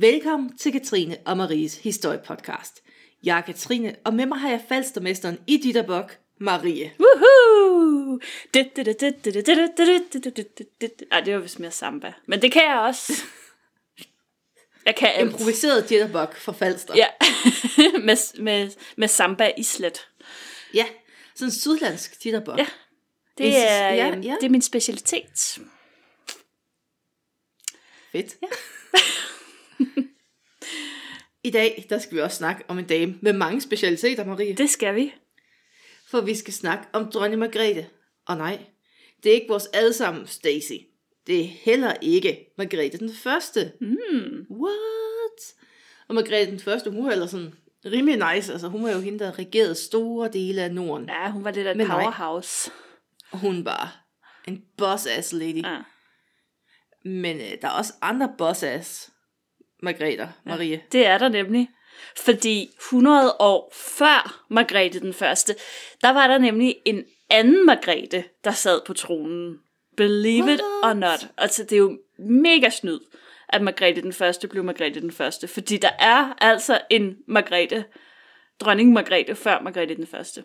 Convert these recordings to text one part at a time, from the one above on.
Velkommen til Katrine og Maries historiepodcast. Jeg er Katrine, og med mig har jeg falstermesteren i Ditterbok, Marie. Woohoo! Ej, det var vist mere samba. Men det kan jeg også. Jeg kan alt. Improviseret Ditterbok fra Falster. Ja, med, med, med samba islet. ja. Sådan en sydlandsk Ditterbok. Ja. Det er, ja, øhm, ja. det er min specialitet. Fedt. Ja. I dag, der skal vi også snakke om en dame med mange specialiteter, Marie. Det skal vi. For vi skal snakke om dronning Margrethe. Og nej, det er ikke vores allesammen Stacy. Det er heller ikke Margrethe den første. Mm. What? Og Margrethe den første, hun var ellers sådan rimelig nice. Altså, hun var jo hende, der regerede store dele af Norden. Ja, hun var lidt af et nej. powerhouse. Og hun var en boss-ass lady. Ja. Men øh, der er også andre boss-ass Margrethe, Marie. Det er der nemlig. Fordi 100 år før Margrethe den første, der var der nemlig en anden Margrethe, der sad på tronen. Believe it or What? not. Altså, det er jo mega snyd, at Margrethe den første blev Margrethe den første. Fordi der er altså en Margrethe, dronning Margrethe før Margrethe den første.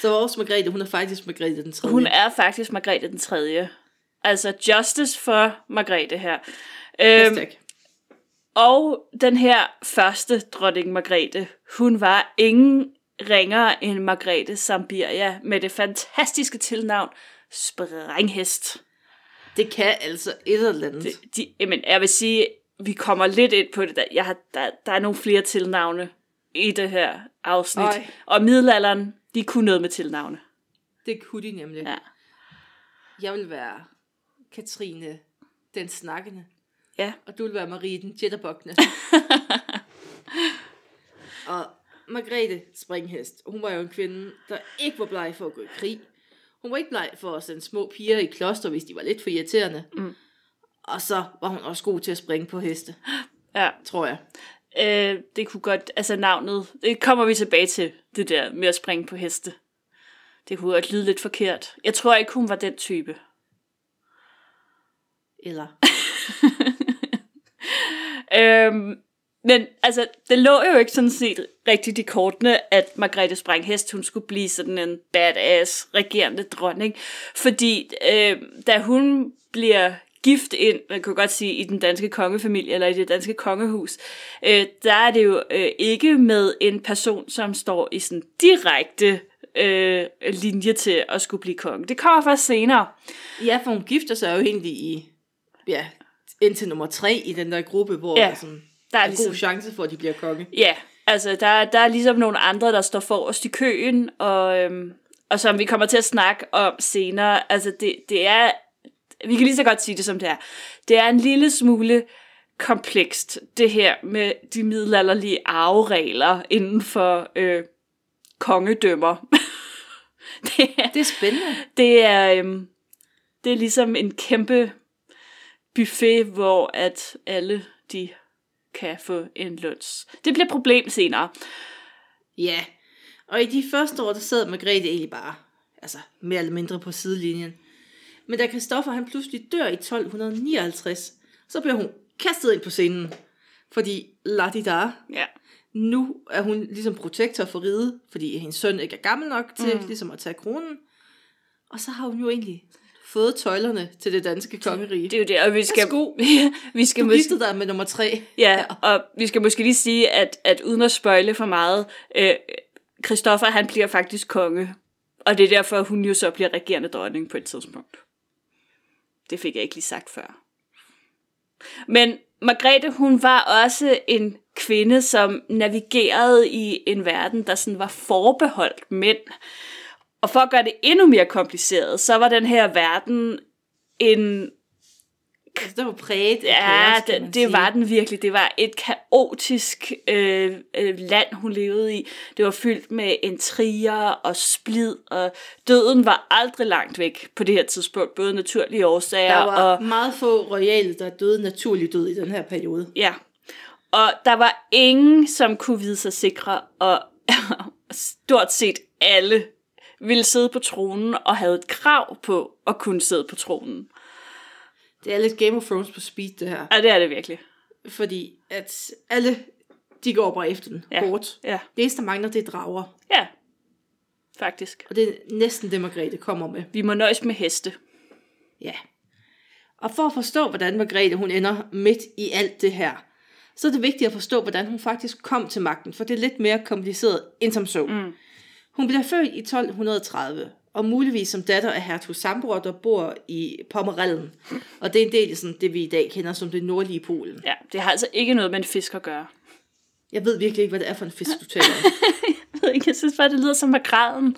Så vores Margrethe, hun er faktisk Margrethe den tredje. Hun er faktisk Margrethe den tredje. Altså, justice for Margrethe her. Øhm, Hashtag. Og den her første dronning Margrethe, hun var ingen ringere end Margrethe Sambiria med det fantastiske tilnavn Sprænghest. Det kan altså et eller andet. De, de, jamen, jeg vil sige, vi kommer lidt ind på det. Der, jeg har, der, der er nogle flere tilnavne i det her afsnit. Oj. Og middelalderen, de kunne noget med tilnavne. Det kunne de nemlig. Ja. Jeg vil være Katrine den snakkende. Ja. Og du vil være Marie den jitterbuggende. og Margrethe Springhest, hun var jo en kvinde, der ikke var bleg for at gå i krig. Hun var ikke bleg for at sende små piger i kloster, hvis de var lidt for irriterende. Mm. Og så var hun også god til at springe på heste, Ja. tror jeg. Øh, det kunne godt, altså navnet, det kommer vi tilbage til, det der med at springe på heste. Det kunne godt lyde lidt forkert. Jeg tror ikke, hun var den type. Eller, Øhm, men altså, det lå jo ikke sådan set rigtigt i kortene, at Margrethe Sprenghest, hun skulle blive sådan en badass regerende dronning. Fordi øh, da hun bliver gift ind, man kan godt sige, i den danske kongefamilie, eller i det danske kongehus, øh, der er det jo øh, ikke med en person, som står i sådan direkte øh, linje til at skulle blive konge. Det kommer først senere. ja, for hun gifter sig jo egentlig i, ja, indtil nummer tre i den der gruppe, hvor Ja. der sådan, Der er er ligesom god chance for, at de bliver konge. Ja, altså der, der er ligesom nogle andre, der står forrest i køen, og, øhm, og som vi kommer til at snakke om senere, altså det, det er, vi kan lige så godt sige det som det er, det er en lille smule komplekst, det her med de middelalderlige arveregler inden for øh, kongedømmer. det, er, Det er spændende. det er, øhm, det er ligesom en kæmpe buffet, hvor at alle de kan få en luns. Det bliver et problem senere. Ja, og i de første år, der sad Margrethe egentlig bare, altså mere eller mindre på sidelinjen. Men da Christoffer han pludselig dør i 1259, så bliver hun kastet ind på scenen. Fordi Ladida, Ja. nu er hun ligesom protektor for riget, fordi hendes søn ikke er gammel nok til mm. ligesom at tage kronen. Og så har hun jo egentlig fået tøjlerne til det danske kongerige. Det er jo det, og vi skal, Værsgo. vi skal Du måske, dig med nummer tre. ja, og vi skal måske lige sige, at, at uden at spøjle for meget, øh, Christoffer han bliver faktisk konge, og det er derfor, hun jo så bliver regerende dronning på et tidspunkt. Det fik jeg ikke lige sagt før. Men Margrethe, hun var også en kvinde, som navigerede i en verden, der sådan var forbeholdt mænd. Og for at gøre det endnu mere kompliceret, så var den her verden en Altså, der var præget af kaos, det, det var den virkelig. Det var et kaotisk øh, øh, land, hun levede i. Det var fyldt med intriger og splid, og døden var aldrig langt væk på det her tidspunkt, både naturlige årsager Der var og... meget få royale, der døde naturlig død i den her periode. Ja. Og der var ingen, som kunne vide sig sikre, og stort set alle ville sidde på tronen og havde et krav på at kunne sidde på tronen. Det er lidt Game of Thrones på speed, det her. Ja, det er det virkelig. fordi at alle, de går bare efter den Ja. ja. hårdt. Ja, Det eneste, der mangler, det er drager. ja. Faktisk. Og det er næsten det, Margrethe kommer med. Vi må nøjes med heste. Ja. Og for at forstå, hvordan Margrethe hun ender midt i alt det her, så er det vigtigt at forstå, hvordan hun faktisk kom til magten, for det er lidt mere kompliceret end som så. Mm. Hun bliver født i 1230, og muligvis som datter af hertug Sambor, der bor i Pommerellen. Og det er en del af sådan, det, vi i dag kender som det nordlige Polen. Ja, det har altså ikke noget med en fisk at gøre. Jeg ved virkelig ikke, hvad det er for en fisk, du taler om. Jeg ved ikke, jeg synes bare, det lyder som makralen.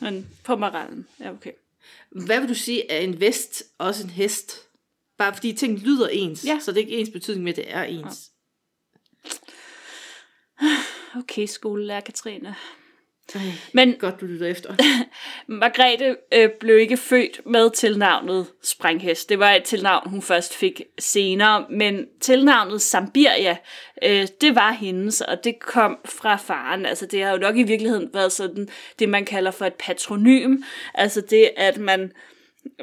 Men på maralen. Ja, okay. Hvad vil du sige er en vest også en hest? Bare fordi ting lyder ens, Ja. så det er ikke ens betydning med, at det er ens. Okay, skolelærer Katrine. Ej, Men godt, du lytter efter. Margrethe øh, blev ikke født med tilnavnet Springhest. Det var et tilnavn, hun først fik senere. Men tilnavnet Sambiria, øh, det var hendes, og det kom fra faren. Altså det har jo nok i virkeligheden været sådan det, man kalder for et patronym. Altså det, at man,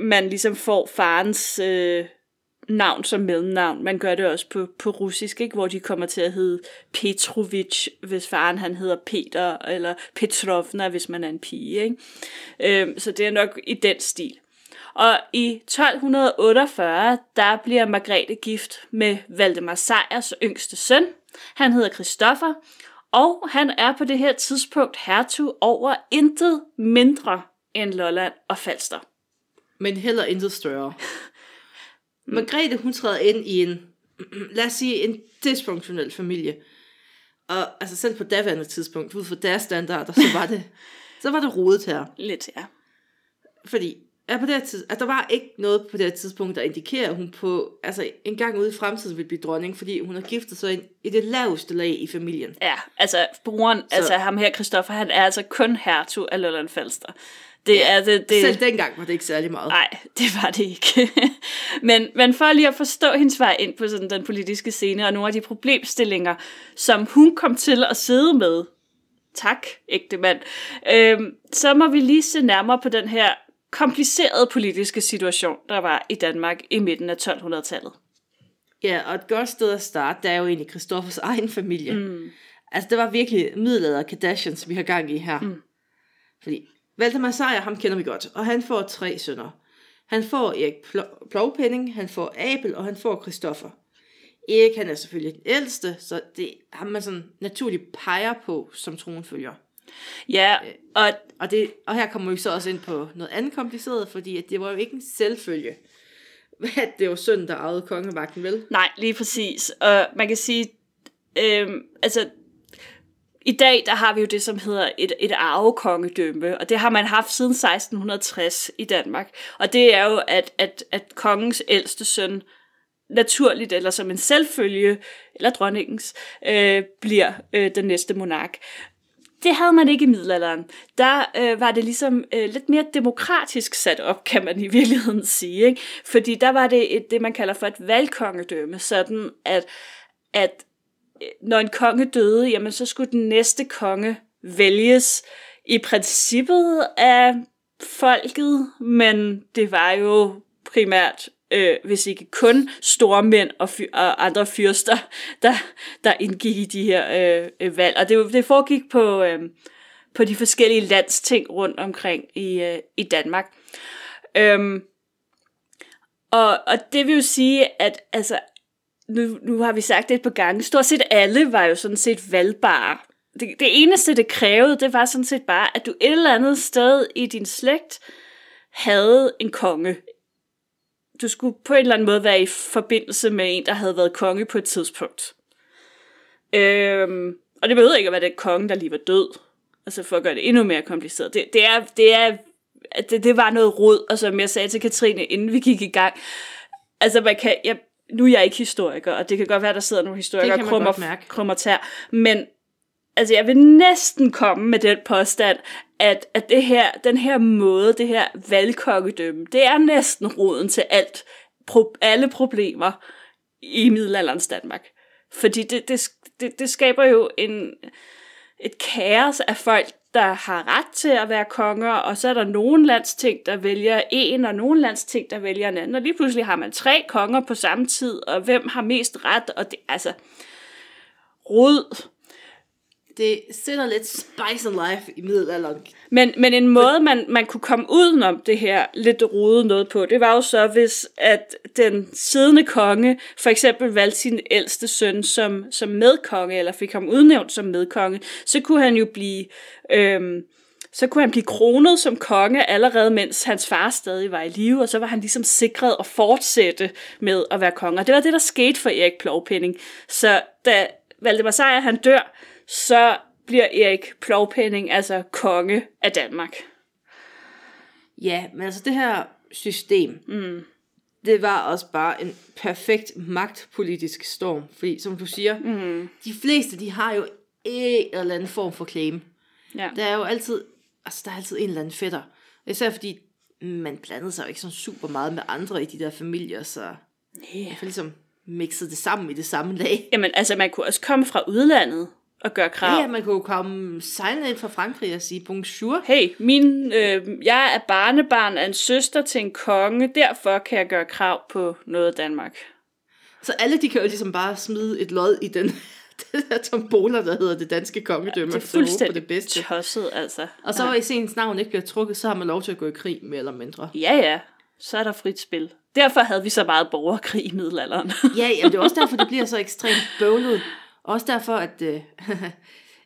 man ligesom får farens øh, navn som mellemnavn. Man gør det også på, på russisk, ikke? hvor de kommer til at hedde Petrovich, hvis faren han hedder Peter, eller Petrovna, hvis man er en pige. Ikke? Øhm, så det er nok i den stil. Og i 1248, der bliver Margrethe gift med Valdemar Sejers yngste søn. Han hedder Christoffer, og han er på det her tidspunkt hertug over intet mindre end Lolland og Falster. men heller intet større. Margrethe, hun træder ind i en, lad os sige, en dysfunktionel familie. Og altså selv på daværende tidspunkt, ud fra deres standarder, så var det, så var det rodet her. Lidt, ja. Fordi at på det her tid, at der var ikke noget på det tidspunkt, der indikerer, at hun på, altså en gang ude i fremtiden vil blive dronning, fordi hun har giftet sig ind i det laveste lag i familien. Ja, altså broren, så. altså ham her, Christoffer, han er altså kun hertug af Lolland Falster. Det er det, det, Selv dengang var det ikke særlig meget. Nej, det var det ikke. men, men for lige at forstå hendes vej ind på sådan den politiske scene, og nogle af de problemstillinger, som hun kom til at sidde med, tak, ægte mand, øhm, så må vi lige se nærmere på den her komplicerede politiske situation, der var i Danmark i midten af 1200-tallet. Ja, og et godt sted at starte, det er jo egentlig Christoffers egen familie. Mm. Altså, det var virkelig middelalder Kardashians, vi har gang i her. Mm. Fordi Valdemar Sejr, ham kender vi godt, og han får tre sønner. Han får Erik Pl- Plovpenning, han får Abel, og han får Christoffer. Erik, han er selvfølgelig den ældste, så det er ham, man sådan naturligt peger på som tronfølger. Ja, og Og, det, og her kommer vi så også ind på noget andet kompliceret, fordi at det var jo ikke en selvfølge, at det var sønnen, der arvede kongemagten, vel? Nej, lige præcis. Og man kan sige, øhm, altså, i dag, der har vi jo det, som hedder et, et arvekongedømme, og det har man haft siden 1660 i Danmark. Og det er jo, at, at, at kongens ældste søn naturligt, eller som en selvfølge, eller dronningens, øh, bliver øh, den næste monark. Det havde man ikke i middelalderen. Der øh, var det ligesom øh, lidt mere demokratisk sat op, kan man i virkeligheden sige. Ikke? Fordi der var det et, det, man kalder for et valgkongedømme, sådan at, at når en konge døde, jamen så skulle den næste konge vælges i princippet af folket, men det var jo primært øh, hvis ikke kun store mænd og, fyr, og andre fyrster, der, der indgik i de her øh, øh, valg. Og det, det foregik på, øh, på de forskellige landsting rundt omkring i, øh, i Danmark. Øhm, og, og det vil jo sige, at altså, nu, nu har vi sagt det et par gange, stort set alle var jo sådan set valgbare. Det, det eneste, det krævede, det var sådan set bare, at du et eller andet sted i din slægt havde en konge, du skulle på en eller anden måde være i forbindelse med en, der havde været konge på et tidspunkt. Øhm, og det behøvede ikke at være den konge, der lige var død. Altså for at gøre det endnu mere kompliceret. Det, det er, det er, det, det var noget rod, og som jeg sagde til Katrine, inden vi gik i gang. Altså man kan, jeg, nu er jeg ikke historiker, og det kan godt være, der sidder nogle historikere man krummer, krummer tær, men altså jeg vil næsten komme med den påstand, at, at det her, den her måde, det her valgkongedømme, det er næsten roden til alt, pro, alle problemer i middelalderens Danmark. Fordi det, det, det, det skaber jo en, et kaos af folk, der har ret til at være konger, og så er der nogle landsting, der vælger en, og nogle landsting, der vælger en anden. Og lige pludselig har man tre konger på samme tid, og hvem har mest ret, og det altså rod. Det sætter lidt spice life i middelalderen. Men, men en måde, man, man kunne komme udenom det her lidt rode noget på, det var jo så, hvis at den siddende konge for eksempel valgte sin ældste søn som, som medkonge, eller fik ham udnævnt som medkonge, så kunne han jo blive... Øhm, så kunne han blive kronet som konge allerede, mens hans far stadig var i live, og så var han ligesom sikret at fortsætte med at være konge. Og det var det, der skete for Erik Plovpenning. Så da Valdemar Sejr han dør, så bliver Erik Plovpenning altså konge af Danmark. Ja, men altså det her system, mm. det var også bare en perfekt magtpolitisk storm. Fordi som du siger, mm. de fleste de har jo en eller anden form for claim. Ja. Der er jo altid, altså der er altid en eller anden fætter. Især fordi man blandede sig jo ikke sådan super meget med andre i de der familier, så Yeah. jeg ligesom mixet det sammen i det samme lag. Jamen, altså, man kunne også komme fra udlandet og gøre krav. Ja, man kunne jo komme sejlende ind fra Frankrig og sige bonjour. Hey, min, øh, jeg er barnebarn af en søster til en konge, derfor kan jeg gøre krav på noget Danmark. Så alle de kan jo ligesom bare smide et lod i den, den der tombola, der hedder det danske kongedømme, Det er fuldstændig det bedste. tosset, altså. Og så i ens navn ikke bliver trukket, så har man lov til at gå i krig, mere eller mindre. Ja, ja, så er der frit spil. Derfor havde vi så meget borgerkrig i middelalderen. Ja, jamen, det er også derfor, det bliver så ekstremt bøvlet. Også derfor, at øh,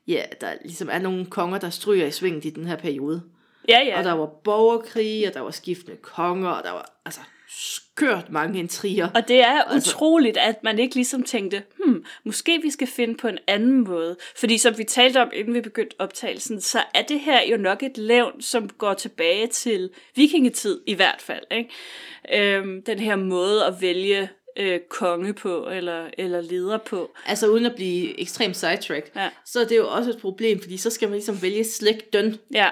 ja, der ligesom er nogle konger, der stryger i svinget i den her periode. ja, ja. Og der var borgerkrige, og der var skiftende konger, og der var altså skørt mange intriger. Og det er Altså- utroligt, at man ikke ligesom tænkte, hmm, måske vi skal finde på en anden måde. Fordi som vi talte om, inden vi begyndte optagelsen, så er det her jo nok et levn, som går tilbage til vikingetid i hvert fald. Ikke? Øhm, den her måde at vælge øh, konge på, eller, eller leder på. Altså uden at blive ekstremt sidetracked, Ja. så er det jo også et problem, fordi så skal man ligesom vælge slægten. Ja,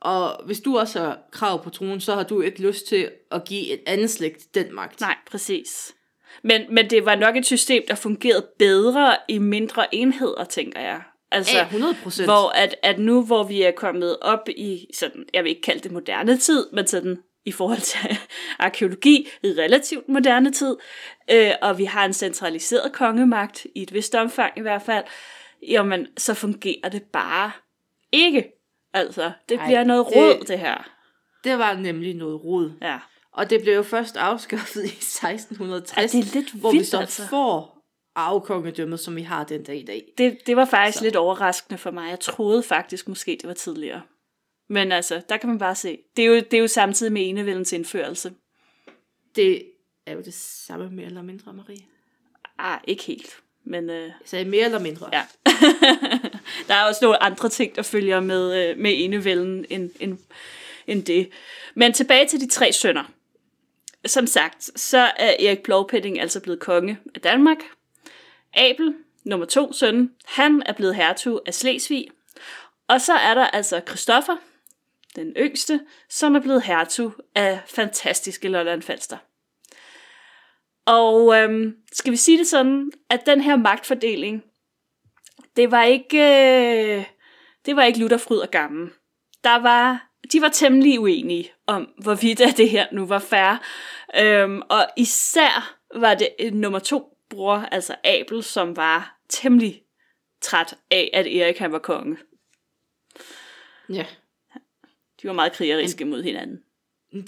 Og hvis du også har krav på tronen, så har du ikke lyst til at give et andet slægt den magt. nej, præcis. Men, men det var nok et system, der fungerede bedre i mindre enheder, tænker jeg. Altså, Ja, 100 procent. Hvor at, at nu, hvor vi er kommet op i, sådan, jeg vil ikke kalde det moderne tid, men sådan i forhold til arkeologi, relativt moderne tid, øh, og vi har en centraliseret kongemagt, i et vist omfang i hvert fald, jamen, så fungerer det bare ikke. Altså, det Ej, bliver noget råd, det, det her. Det var nemlig noget rod. Ja. Og det blev jo først afskaffet i 1660, Ja, det er lidt hvor vi vildt, så altså. får arvekongedømmet, som vi har den dag i dag. Det, det var faktisk så. lidt overraskende for mig. Jeg troede faktisk måske, det var tidligere. Men altså, der kan man bare se. Det er jo, det er jo samtidig med enevældens indførelse. Det er jo det samme mere eller mindre, Marie. Ah, ikke helt. Men øh, sagde mere eller mindre. ja. der er også nogle andre ting, der følger med, øh, med enevælden end, end, end det. Men tilbage til de tre sønner. Som sagt, så er Erik Plovpenning altså blevet konge af Danmark. Abel, nummer to søn, han er blevet hertug af Slesvig. Og så er der altså Christoffer, den yngste, som er blevet hertug af fantastiske Lolland Falster. Og øhm, skal vi sige det sådan, at den her magtfordeling, det var ikke, øh, det var ikke Lutherfryd og gammel. Der var, de var temmelig uenige om, hvorvidt at det her nu var fair. Øhm, og især var det øh, nummer to bror, altså Abel, som var temmelig træt af, at Erik han var konge. ja. De var meget krigeriske mod hinanden.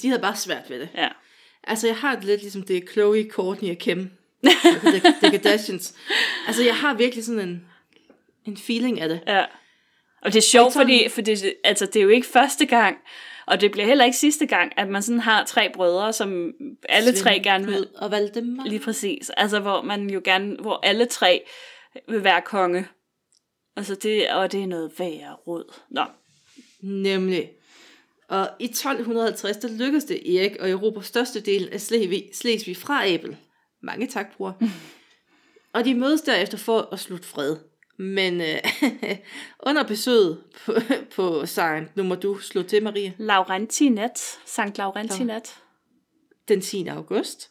De havde bare svært ved det. Ja. Altså, jeg har det lidt ligesom det er Chloe, Courtney og Kim. The, the Kardashians. Altså, jeg har virkelig sådan en, en feeling af det. Ja. Og det er sjovt, fordi, fordi altså, det er jo ikke første gang, og det bliver heller ikke sidste gang, at man sådan har tre brødre, som alle tre gerne vil. Og Valdemar. Lige præcis. Altså, hvor man jo gerne, hvor alle tre vil være konge. Altså, det, og det er noget værre råd. Nå. Nemlig. Og i 1250, der lykkedes det Erik at erobre størstedelen af Slesvig, fra Abel. Mange tak, bror. og de mødes derefter for at slutte fred. Men øh, under besøget på, på sejren, nu må du slå til, Marie, Laurentinat. Sankt Laurentinat. den 10. august,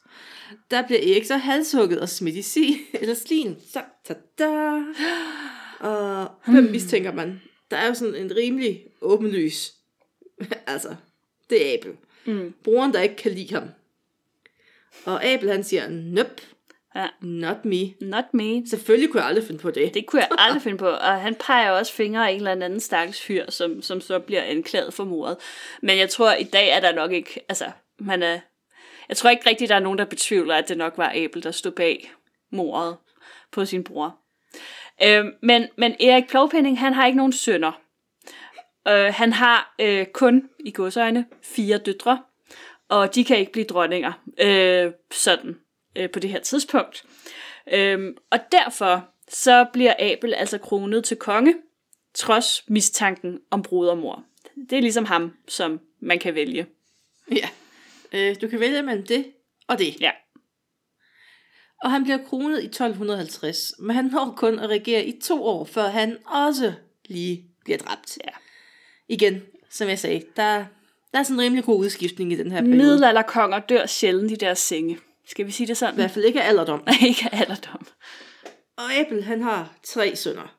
der bliver Erik så halshugget og smidt i si, eller slin. Så, tada. Og hvem mistænker man? der er jo sådan en rimelig åbenlys, altså, det er Abel. Mm. Broren, der ikke kan lide ham. Og Abel, han siger, nope, Ja. not me. Not me. Selvfølgelig kunne jeg aldrig finde på det. Det kunne jeg aldrig finde på. Og han peger også fingre af en eller anden stakkels fyr, som, som så bliver anklaget for mordet. Men jeg tror, i dag er der nok ikke... Altså, man er, jeg tror ikke rigtigt, der er nogen, der betvivler, at det nok var Abel, der stod bag mordet på sin bror. Øh, men, men Erik Plovpenning, han har ikke nogen sønner. Øh, han har øh, kun, i godsøjne, fire døtre. Og de kan ikke blive dronninger. Øh, sådan øh, på det her tidspunkt. Øhm, og derfor så bliver Abel altså kronet til konge, trods mistanken om brodermor. Det er ligesom ham, som man kan vælge. Ja. Øh, du kan vælge mellem det og det. Ja. Og han bliver kronet i 1250, men han når kun at regere i to år, før han også lige bliver dræbt. Ja. Igen, som jeg sagde, der, der er sådan en rimelig god udskiftning i den her periode. Middelalderkonger dør sjældent i deres senge. Skal vi sige det I sådan? hvert fald ikke af alderdom. ikke af alderdom. Og Abel, han har tre sønner.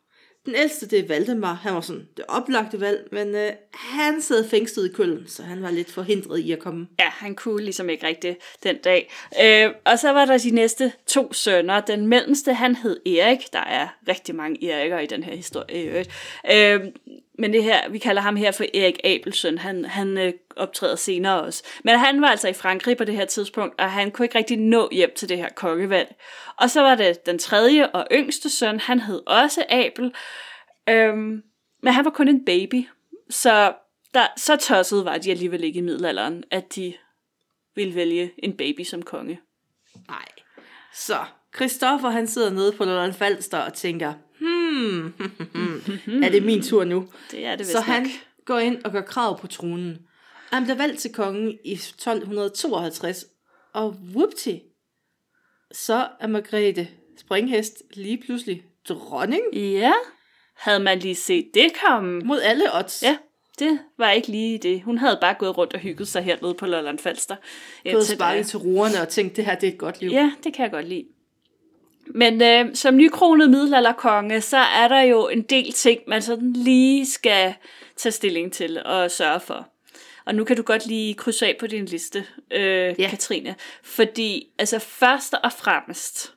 Den ældste, det er Valdemar. Han var sådan det oplagte valg, men øh, han sad fængslet i Køln, så han var lidt forhindret i at komme. Ja, han kunne ligesom ikke rigtig den dag. Øh, og så var der de næste to sønner. Den mellemste, han hed Erik. Der er rigtig mange Eriker i den her historie. i. Øh, men det her, vi kalder ham her for Erik Abelsen, Han, han øh, optræder senere også. Men han var altså i Frankrig på det her tidspunkt, og han kunne ikke rigtig nå hjem til det her kongevalg. Og så var det den tredje og yngste søn, han hed også Abel. Øhm, men han var kun en baby, så der, så tosset var de alligevel ikke i middelalderen, at de ville vælge en baby som konge. Nej. Så, Christoffer, han sidder nede på Lolland Falster og tænker, hmm, er det min tur nu? Det er det Så han nok. går ind og gør krav på tronen. Han bliver valgt til kongen i 1252, og whoopty, så er Margrethe Springhest lige pludselig dronning Ja, havde man lige set det komme? mod alle odds. Ja, det var ikke lige det. Hun havde bare gået rundt og hygget sig hernede på Lolland Falster. Gået sparket til roerne og tænkt, det her det er et godt liv. Ja, det kan jeg godt lide. Men øh, som nykronet middelalderkonge, så er der jo en del ting, man sådan lige skal tage stilling til og sørge for. Og nu kan du godt lige krydse af på din liste, øh, ja. Katrine. Fordi altså først og fremmest,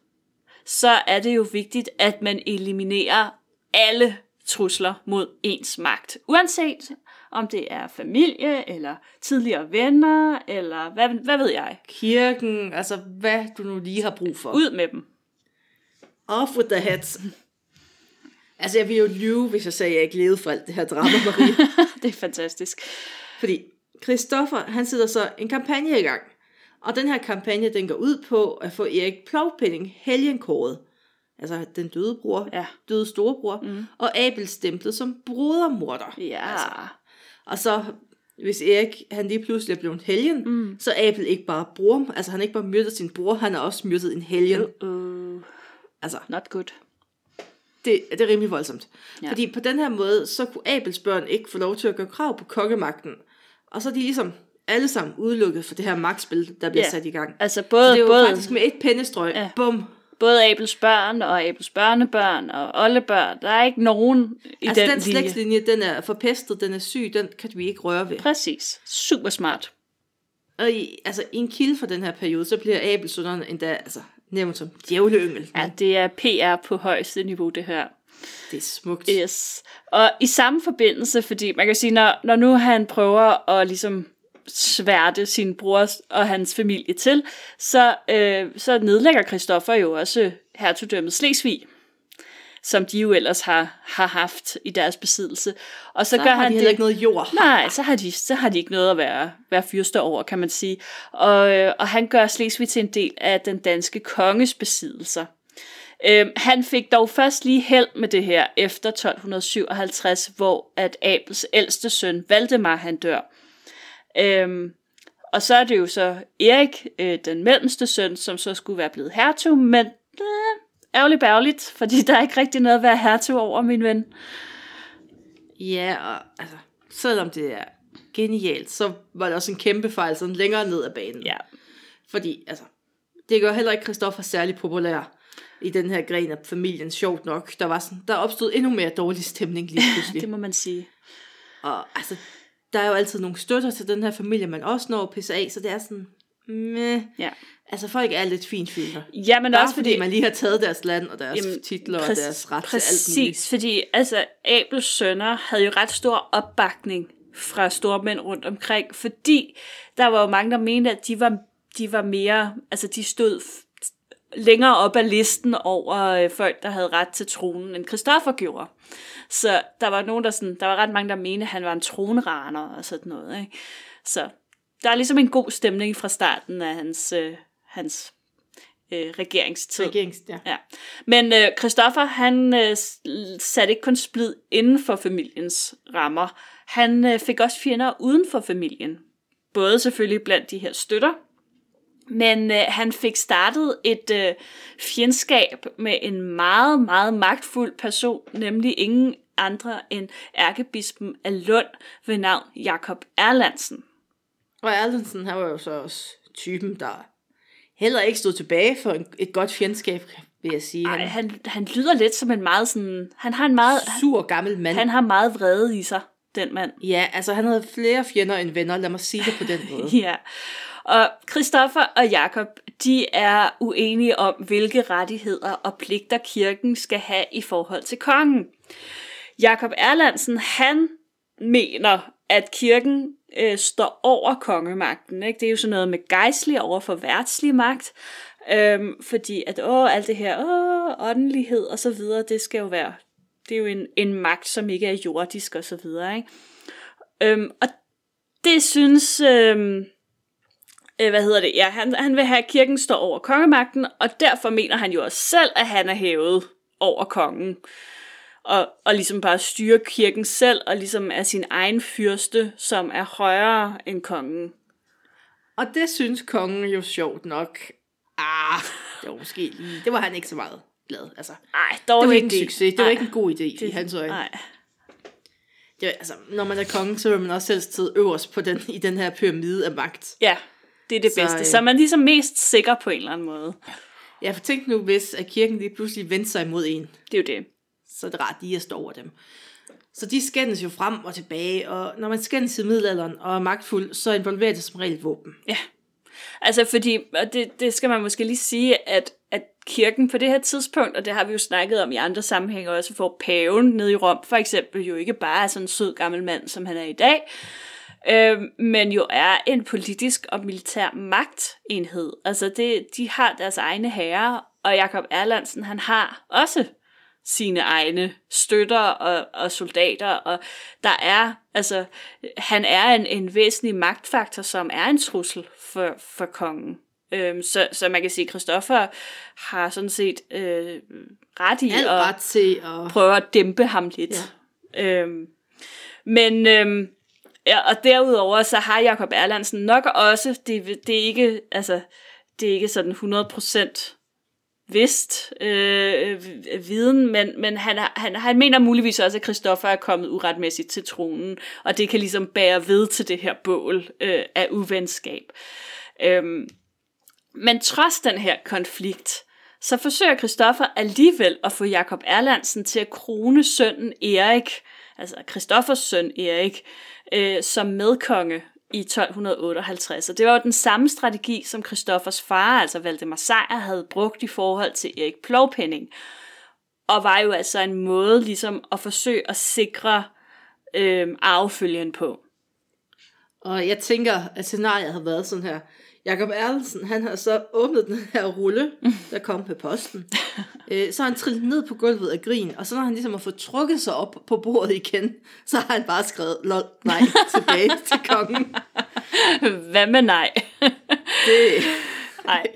så er det jo vigtigt, at man eliminerer alle trusler mod ens magt. Uanset om det er familie, eller tidligere venner, eller hvad, hvad ved jeg. Kirken, altså hvad du nu lige har brug for. Ud med dem. Off with the heads. Altså, jeg ville jo lyve, hvis jeg sagde, at jeg ikke levede for alt det her drama, Marie. det er fantastisk. Fordi Christoffer, han sætter så en kampagne i gang. Og den her kampagne, den går ud på at få Erik Plovpenning helgenkåret. Altså den døde bror, Ja. døde storebror, mm. og Abel stemplet som brodermorder. Ja. Altså, og så, hvis Erik, han lige pludselig er blevet helgen, mm. så er Abel ikke bare bror, altså han er ikke bare myrdet sin bror, han har også myrdet en helgen. Uh, Altså, not good. det, det er rimelig voldsomt. Ja. Fordi på den her måde, så kunne Abels børn ikke få lov til at gøre krav på kongemagten. Og så er de ligesom alle sammen udelukket for det her magtspil, der bliver Ja. sat i gang. Altså Så både, det er jo både, faktisk med et pennestrøg. Ja. Bum. både Abels børn og Abels børnebørn og oldebørn. Der er ikke nogen i Altså den, den linje. slægtslinje, den er forpestet, den er syg, den kan vi ikke røre ved. Præcis. Super smart. Og i, altså, i en kilde for den her periode, så bliver Abelsønderne endda altså, nævnt som djævleyngel. Ja, det er PR på højeste niveau, det her. Det er smukt. Yes. Og i samme forbindelse, fordi man kan sige, når, når nu han prøver at ligesom sværte sin bror og hans familie til, så, øh, så nedlægger Christoffer jo også hertugdømmet Slesvig, som de jo ellers har, har haft i deres besiddelse. Og så, Så gør har han de det, ikke noget jord. Nej, så har de, så har de ikke noget at være, være fyrster over, kan man sige. Og, øh, og han gør Slesvig til en del af den danske konges besiddelser. Øhm, han fik dog først lige held med det her efter 1257, hvor at Abels ældste søn, Valdemar, han dør. Øhm, og så er det jo så Erik, øh, den mellemste søn, som så skulle være blevet hertug, men øh, ærgerligt bærgerligt, fordi der er ikke rigtig noget at være hertug over, min ven. Ja, og altså, selvom det er genialt, så var det også en kæmpe fejl sådan længere ned ad banen. Ja. Fordi, altså, det gør heller ikke Christoffer særlig populær. i den her gren af familien, sjovt nok. Der, var sådan, der opstod endnu mere dårlig stemning lige pludselig. Det må man sige. Og altså, der er jo altid nogle støtter til den her familie, man også når at pisse af, så det er sådan, meh. Ja. Altså, folk er lidt fint filter. Ja, men Bare også fordi, fordi... man lige har taget deres land og deres Jamen, titler præ- og deres ret til alt muligt. Præcis, fordi altså, Abels sønner havde jo ret stor opbakning fra stormænd rundt omkring, fordi der var jo mange, der mente, at de var, de var mere, altså de stod længere op ad listen over øh, folk, der havde ret til tronen, end Christoffer gjorde. Så der var nogen, der sådan, der var ret mange, der mente, at han var en tronraner og sådan noget. Ikke? Så der er ligesom en god stemning fra starten af hans, øh, hans øh, regeringstid. Regerings, ja. Ja. Men øh, Christoffer, han øh, satte ikke kun splid inden for familiens rammer. Han øh, fik også fjender uden for familien. Både selvfølgelig blandt de her støtter, men øh, han fik startet et øh, fjendskab med en meget, meget magtfuld person, nemlig ingen andre end ærkebispen af Lund ved navn Jakob Erlandsen. Og Erlandsen, han var jo så også typen, der heller ikke stod tilbage for et godt fjendskab, vil jeg sige. Ej, Han han, han lyder lidt som en meget sådan... Han har en meget... sur gammel mand. Han har meget vrede i sig, den mand. Ja, altså han havde flere fjender end venner, lad mig sige det på den måde. Ja. Og Christoffer og Jakob, de er uenige om, hvilke rettigheder og pligter kirken skal have i forhold til kongen. Jakob Erlandsen, han mener, at kirken øh, står over kongemagten. Ikke? Det er jo sådan noget med gejstlig over for værtslig magt. Øhm, fordi at åh, alt det her åh, åndelighed og så videre, det skal jo være, det er jo en, en magt, som ikke er jordisk og så videre. Ikke? Øhm, og det synes, øhm, øh, hvad hedder det, ja, han, han vil have, at kirken står over kongemagten, og derfor mener han jo også selv, at han er hævet over kongen. Og, og ligesom bare styre kirken selv, og ligesom er sin egen fyrste, som er højere end kongen. Og det synes kongen jo sjovt nok. Ah, det var måske lige, det var han ikke så meget glad. Altså, Ej, det var dårlig ikke en succes, det var Ej, ikke en god idé i hans øjne. Nej, Det, var- altså, når man er konge, så vil man også selv sidde øverst på den, i den her pyramide af magt. ja, det er det så, bedste. øh, Så er man ligesom mest sikker på en eller anden måde. Ja, for tænk nu, hvis at kirken lige pludselig vendte sig imod en. Det er jo det så er det rart lige at stå over dem. Så de skændes jo frem og tilbage, og når man skændes i middelalderen og er magtfuld, så involverer det som regel våben. Ja. Altså fordi, og det, det skal man måske lige sige, at, at kirken på det her tidspunkt, og det har vi jo snakket om i andre sammenhænge også, hvor paven nede i Rom for eksempel jo ikke bare er sådan en sød gammel mand, som han er i dag, øh, men jo er en politisk og militær magtenhed. Altså det, de har deres egne herrer, og Jakob Erlandsen, han har også sine egne støtter og, og soldater, og der er, altså, han er en, en væsentlig magtfaktor, som er en trussel for, for kongen. Øhm, så, så man kan sige, at Christoffer har sådan set øh, ret i Alt at ret til at... prøve at dæmpe ham lidt. Ja. Øhm, men øhm, ja, og derudover så har Jakob Erlandsen nok også, det, det er ikke, altså, det er ikke sådan 100% vist øh, øh, viden, men, men han, han, han mener muligvis også, at Christoffer er kommet uretmæssigt til tronen, og det kan ligesom bære ved til det her bål øh, af uvenskab. Øhm, men trods den her konflikt, så forsøger Christoffer alligevel at få Jakob Erlandsen til at krone sønnen Erik, altså Christoffers søn Erik, øh, som medkonge i 1258. Og det var jo den samme strategi, som Christoffers far, altså Valdemar Sejr, havde brugt i forhold til Erik Plovpenning. Og var jo altså en måde ligesom at forsøge at sikre øh, arvefølgen på. Og jeg tænker, at scenariet har været sådan her. Jakob Erlensen, han har så åbnet den her rulle, der kom på posten. Øh, så har han trillet ned på gulvet af grin, og så når han ligesom har fået trukket sig op på bordet igen, så har han bare skrevet, lol, nej, tilbage til kongen. Hvad med nej? Det, nej.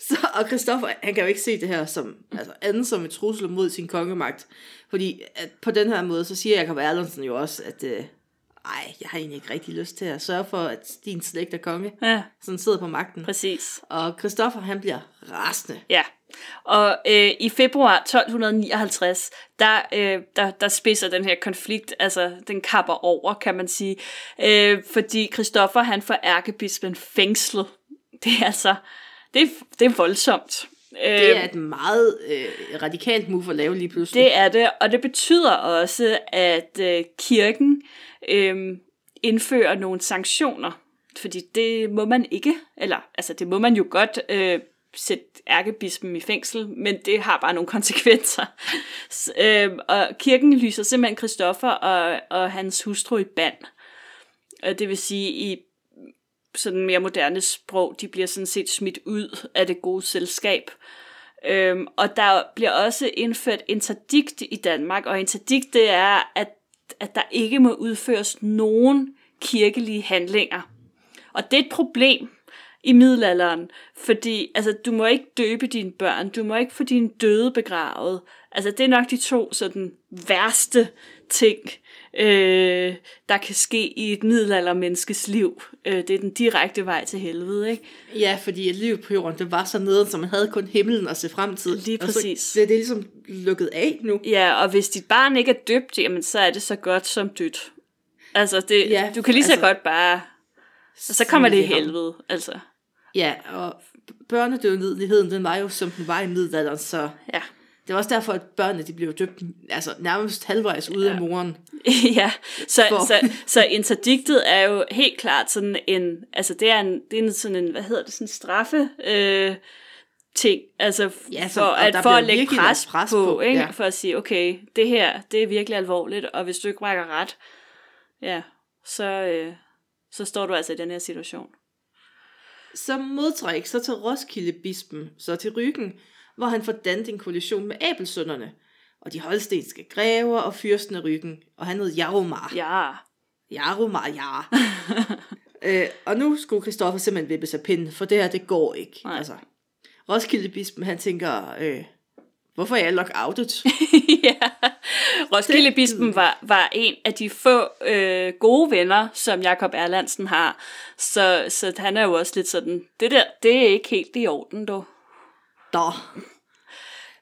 Så, og Christoffer, han kan jo ikke se det her som, altså andet som et trussel mod sin kongemagt. Fordi at på den her måde, så siger Jakob Erlandsen jo også, at øh, ej, jeg har egentlig ikke rigtig lyst til at sørge for, at din slægt er konge, Ja, sådan sidder på magten. præcis. Og Christoffer, han bliver rasende. Ja, og øh, i februar 1259, der, øh, der, der spidser den her konflikt, altså den kapper over, kan man sige, øh, fordi Christoffer han får ærkebispen fængslet. Det er altså, det er, det er voldsomt. Det er et meget øh, radikalt move at lave lige pludselig. Det er det, og det betyder også, at øh, kirken øh, Øhm, indfører nogle sanktioner, fordi det må man ikke, eller altså det må man jo godt øh, sætte ærkebispen i fængsel, men det har bare nogle konsekvenser. Så, øh, og kirken lyser simpelthen Kristoffer og, og hans hustru i band. Og det vil sige i sådan mere moderne sprog, de bliver sådan set smidt ud af det gode selskab. Øhm, og der bliver også indført interdikt i Danmark, og interdikt det er, at, at der ikke må udføres nogen kirkelige handlinger. Og det er et problem i middelalderen, fordi altså, du må ikke døbe dine børn, du må ikke få dine døde begravet. Altså det er nok de to sådan værste ting, øh, der kan ske i et middelaldermenneskes liv. Øh, det er den direkte vej til helvede, ikke? Ja, fordi at livet på jorden, det var så nede, så man havde kun himlen at se frem til. Lige Og præcis. så, det, det er ligesom lukket af nu. Ja, og hvis dit barn ikke er døbt, jamen så er det så godt som dødt. Altså, det, Ja, du kan lige så altså- godt bare... Og så kommer det i helvede, altså. Ja, og børnedødeligheden, den var jo som den var i middelalderen, så Ja. Det var også derfor, at børnene de blev døbt altså, nærmest halvvejs ude ja. af moren. ja, så, For- så, så interdiktet er jo helt klart sådan en, altså det er, en, det er en sådan en, hvad hedder det, sådan en straffe øh, ting, altså Ja, så- for, at, for at lægge pres, pres på, på, ikke? ja. for at sige, okay, det her, det er virkelig alvorligt, og hvis du ikke rækker ret, ja, så, øh, så står du altså i den her situation. Som modtræk så til Roskilde bispen, så til Ryggen, hvor han får dannet en koalition med Abelsønderne, og de holstenske grever og fyrsten af Ryggen, og han hed Jaromar. Ja, Jaromar, ja. øh, og nu skulle Christoffer simpelthen vippe sig pinden, for det her, det går ikke. Nej. Altså, Roskilde bispen, han tænker, øh, hvorfor er jeg lockoutet? ja. Roskilde Bispen var, var en af de få øh, gode venner, som Jakob Erlandsen har. Så, så han er jo også lidt sådan, det der, det er ikke helt i orden, du. Nå.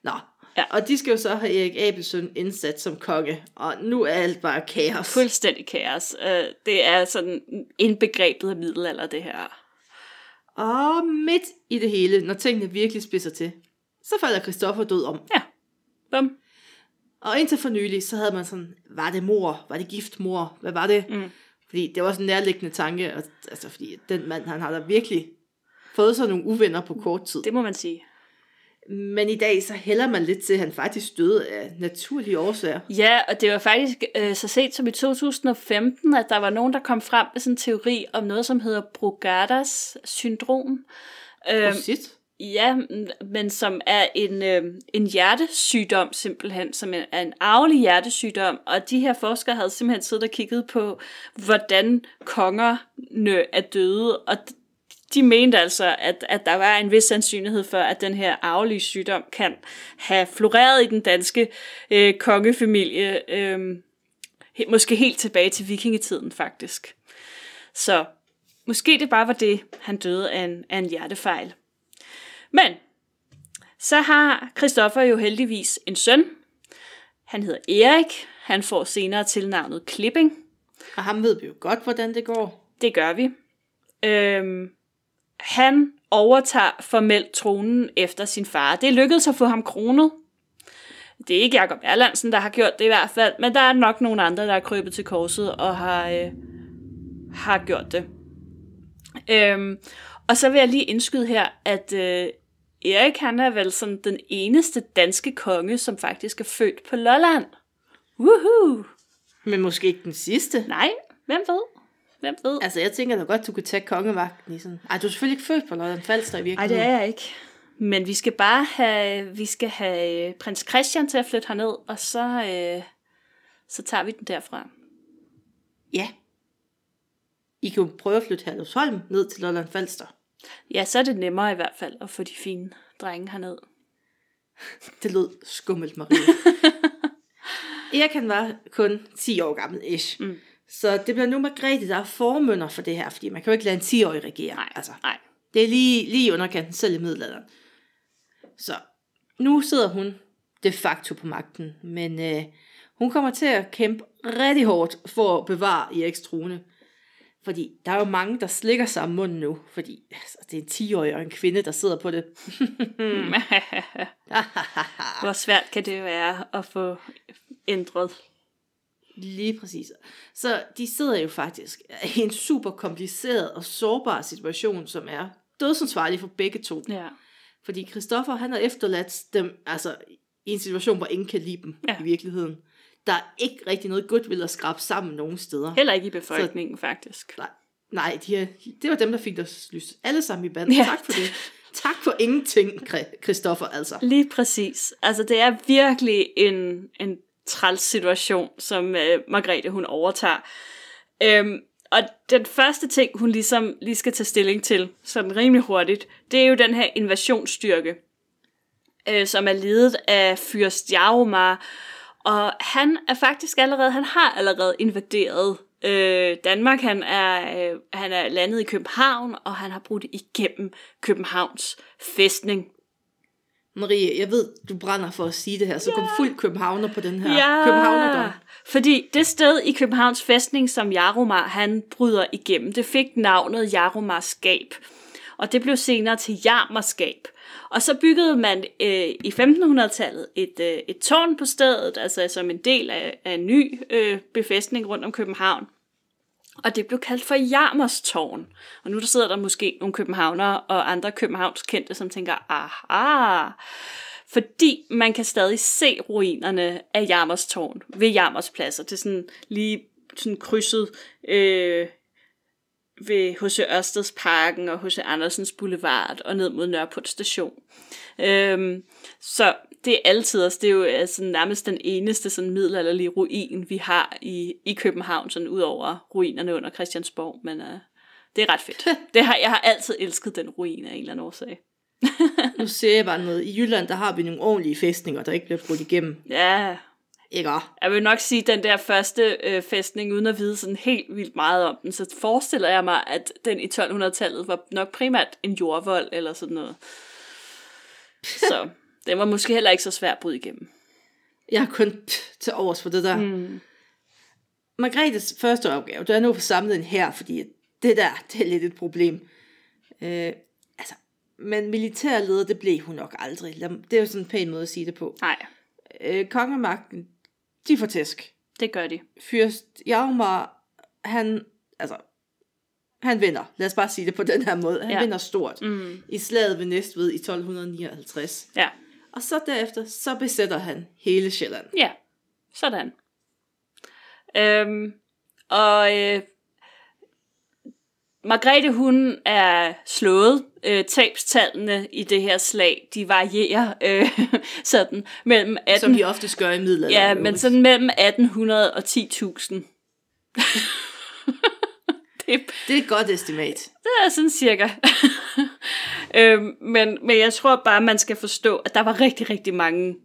Nå. Ja. Og de skal jo så have Erik Abelsøn indsat som konge, og nu er alt bare kaos. Fuldstændig kaos. Øh, det er sådan indbegrebet af middelalder, det her. Og midt i det hele, når tingene virkelig spidser til, så falder Christoffer død om. Ja. Bum. Og indtil for nylig, så havde man sådan, var det mor? Var det gift mor? Hvad var det? Mm. Fordi det var sådan en nærliggende tanke, og, altså fordi den mand, han har da virkelig fået sig nogle uvenner på kort tid. Det må man sige. Men i dag, så hælder man lidt til, at han faktisk døde af naturlige årsager. Ja, og det var faktisk øh, så sent som i 2015, at der var nogen, der kom frem med sådan en teori om noget, som hedder Brugadas syndrom. Sit. Ja, men som er en, øh, en hjertesygdom simpelthen, som er en arvelig hjertesygdom, og de her forskere havde simpelthen siddet og kigget på, hvordan kongerne er døde, og de mente altså, at, at der var en vis sandsynlighed for, at den her arvelige sygdom kan have floreret i den danske øh, kongefamilie, øh, måske helt tilbage til vikingetiden faktisk. Så måske det bare var det, han døde af en, af en hjertefejl. Men så har Christoffer jo heldigvis en søn. Han hedder Erik. Han får senere tilnavnet Klipping. Og ham ved vi jo godt, hvordan det går. Det gør vi. Øhm, han overtager formelt tronen efter sin far. Det lykkedes at få ham kronet. Det er ikke Jakob Erlandsen, der har gjort det i hvert fald, men der er nok nogle andre, der er krøbet til korset og har, øh, har gjort det. Øhm, og så vil jeg lige indskyde her, at øh, Erik han er vel sådan den eneste danske konge, som faktisk er født på Lolland. Woohoo! Men måske ikke den sidste. Nej, hvem ved? Hvem ved? Altså, jeg tænker da godt, du kunne tage kongemagten i sådan... Ej, du er selvfølgelig ikke født på Lolland Falster i Nej, virkeligheden. det er jeg ikke. Men vi skal bare have, vi skal have prins Christian til at flytte herned, og så, øh, så tager vi den derfra. Ja. I kan jo prøve at flytte Herlufsholm ned til Lolland Falster. Ja, så er det nemmere i hvert fald at få de fine drenge herned. Det lød skummelt, Marie. Erik han var kun 10 år gammel ish. Mm. Så det bliver nu Margrethe, der er formønder for det her, fordi man kan jo ikke lade en 10-årig regere. Nej, altså. nej. Det er lige, lige underkanten, selv i middelalderen. Så nu sidder hun de facto på magten, men øh, hun kommer til at kæmpe rigtig hårdt for at bevare Eriks trone. Fordi der er jo mange, der slikker sig om munden nu, fordi altså, det er en 10-årig og en kvinde, der sidder på det. Hvor svært kan det være at få ændret? Lige præcis. Så de sidder jo faktisk i en super kompliceret og sårbar situation, som er dødsansvarlig for begge to. Ja. Fordi Christoffer, han har efterladt dem, altså i en situation, hvor ingen kan lide dem Ja. i virkeligheden. Der er ikke rigtig noget goodwill at skrabe sammen nogen steder. Heller ikke i befolkningen, Så... faktisk. Nej, nej de er, det var dem, der fik deres lys alle sammen i band. Ja. Tak for det. Tak for ingenting, Christoffer, altså. Lige præcis. Altså, det er virkelig en, en træls situation, som øh, Margrethe hun overtager. Øhm, og den første ting, hun ligesom lige skal tage stilling til, sådan rimelig hurtigt, det er jo den her invasionsstyrke, øh, som er ledet af fyrst Jaromar. Og han er faktisk allerede, han har allerede invaderet øh, Danmark. Han er, øh, han er landet i København, og han har brudt igennem Københavns fæstning. Marie, jeg ved, du brænder for at sige det her, så ja. kom fuld københavner på den her ja. københavnerdom. fordi det sted i Københavns fæstning, som Jaromar han bryder igennem, det fik navnet Jaromarskab. Og det blev senere til Jarmerskab. Og så byggede man øh, i 1500-tallet et, øh, et tårn på stedet, altså som en del af, af en ny øh, befæstning rundt om København. Og det blev kaldt for Jarmers tårn. Og nu der sidder der måske nogle københavnere og andre københavnskendte, som tænker, aha, fordi man kan stadig se ruinerne af Jarmers tårn ved Jarmers pladser. Det er sådan lige sådan krydset øh, ved H.C. Ørsteds Parken og H.C. Andersens Boulevard og ned mod Nørreport station. Øhm, så det er altid også, det er jo altså nærmest den eneste sådan middelalderlige ruin, vi har i, i København, sådan ud over ruinerne under Christiansborg, men uh, det er ret fedt. Det har, jeg har altid elsket den ruin af en eller anden årsag. Nu ser jeg bare noget. I Jylland, der har vi nogle ordentlige fæstninger, der ikke bliver brudt igennem. Ja, Ikke? jeg vil nok sige, den der første øh, fæstning, uden at vide sådan helt vildt meget om den, så forestiller jeg mig, at den i 1200-tallet var nok primært en jordvold eller sådan noget. Så den var måske heller ikke så svær at bryde igennem. Jeg har kun til overs for det der. Mm. Margrethes første opgave, det er nu at få samlet en her, fordi det der, det er lidt et problem. Øh, altså, men militærleder, det blev hun nok aldrig. Det er jo sådan en pæn måde at sige det på. Nej, Øh, kongemagten, de får tæsk. det gør de. Fyrst Hjalmar, han, altså, han vinder. Lad os bare sige det på den her måde. Han ja. vinder stort mm. i slaget ved Næstved i 1259. Ja, Og så derefter, så besætter han hele Sjælland. ja. Sådan. Øhm, og øh, Margrethe, hun er slået. Øh, tabstallene i det her slag, de varierer øh, sådan mellem 18... Som de ofte gør i middelalderen. Ja, men sådan mellem 1800 og 10.000. det, Det er et godt estimat. det er sådan cirka. Øhm, men, men jeg tror bare, man skal forstå, at der var rigtig, rigtig mange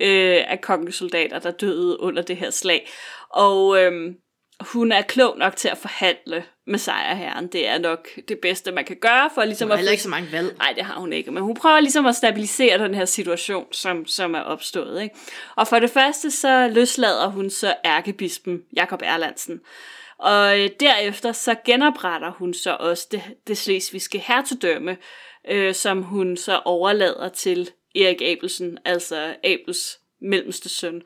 øh, af kongesoldater, der døde under det her slag. Og øhm, hun er klog nok til at forhandle med sejrherren. Det er nok det bedste, man kan gøre for ligesom Der er at ikke så mange valg. Nej, det har hun ikke. Men hun prøver ligesom at stabilisere den her situation, som, som er opstået. Ikke? Og for det første, så løslader hun så ærkebispen Jakob Erlandsen. Og øh, derefter så genopretter hun så også det, det slesvigske hertugdømme, øh, som hun så overlader til Erik Abelsen, altså Abels mellemste søn.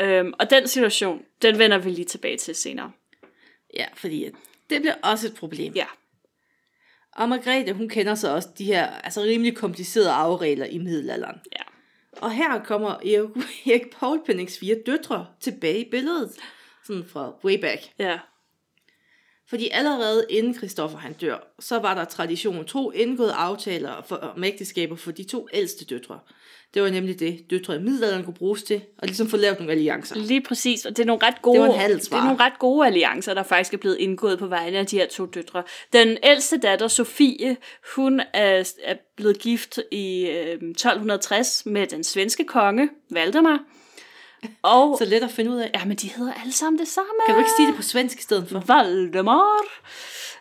Øhm, og den situation, den vender vi lige tilbage til senere. Ja, fordi det bliver også et problem. Ja, Og Margrethe, hun kender så også de her altså rimelig komplicerede afregler i middelalderen. ja. Og her kommer Erik, Erik Paulpennings fire døtre tilbage i billedet. Sådan fra way back. ja. Fordi allerede inden Christoffer han dør, så var der tradition tro indgået aftaler for, om ægteskaber for de to ældste døtre. Det var nemlig det, døtre i middelalderen kunne bruges til, og ligesom få lavet nogle alliancer. Lige præcis, og det er nogle ret gode, Det var en det er nogle ret gode alliancer, der faktisk er blevet indgået på vegne af de her to døtre. Den ældste datter, Sofie, hun er, er blevet gift i øh, 1260 med den svenske konge, Valdemar. Og, Så let at finde ud af. ja, men de hedder alle sammen det samme. Kan du ikke sige det på svensk i stedet for? Valdemar.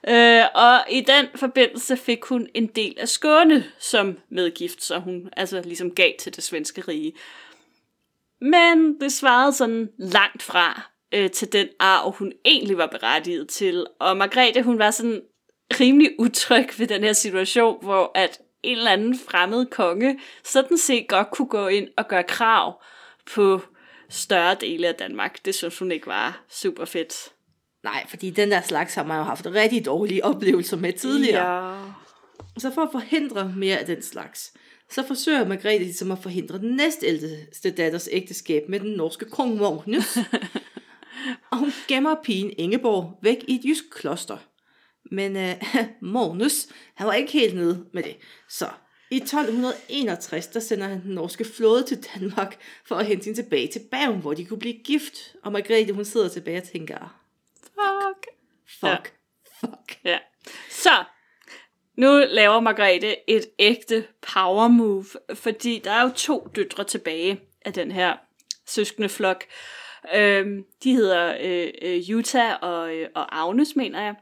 Øh, og i den forbindelse fik hun en del af Skåne som medgift, så hun altså ligesom gav til det svenske rige. Men det svarede sådan langt fra øh, til den arv, hun egentlig var berettiget til. Og Margrethe, hun var sådan rimelig utryg ved den her situation, hvor at en eller anden fremmed konge sådan set godt kunne gå ind og gøre krav på større dele af Danmark. Det synes hun ikke var super fedt. Nej, fordi den der slags har man jo haft rigtig dårlige oplevelser med tidligere. Ja. Så for at forhindre mere af den slags, så forsøger Margrethe ligesom at forhindre den næstældste datters ægteskab med den norske kong Magnus. og hun gemmer pigen Ingeborg væk i et jysk kloster. Men øh, Magnus, han var ikke helt nede med det. Så i 1261, der sender han den norske flåde til Danmark for at hente hende tilbage til Bergen, hvor de kunne blive gift. Og Margrethe, hun sidder tilbage og tænker, Fuck. fuck, fuck. Ja. Så, nu laver Margrethe et ægte power move, fordi der er jo to døtre tilbage af den her søskende flok. Øhm, de hedder øh, øh, Jutta og, øh, og Agnes, mener jeg.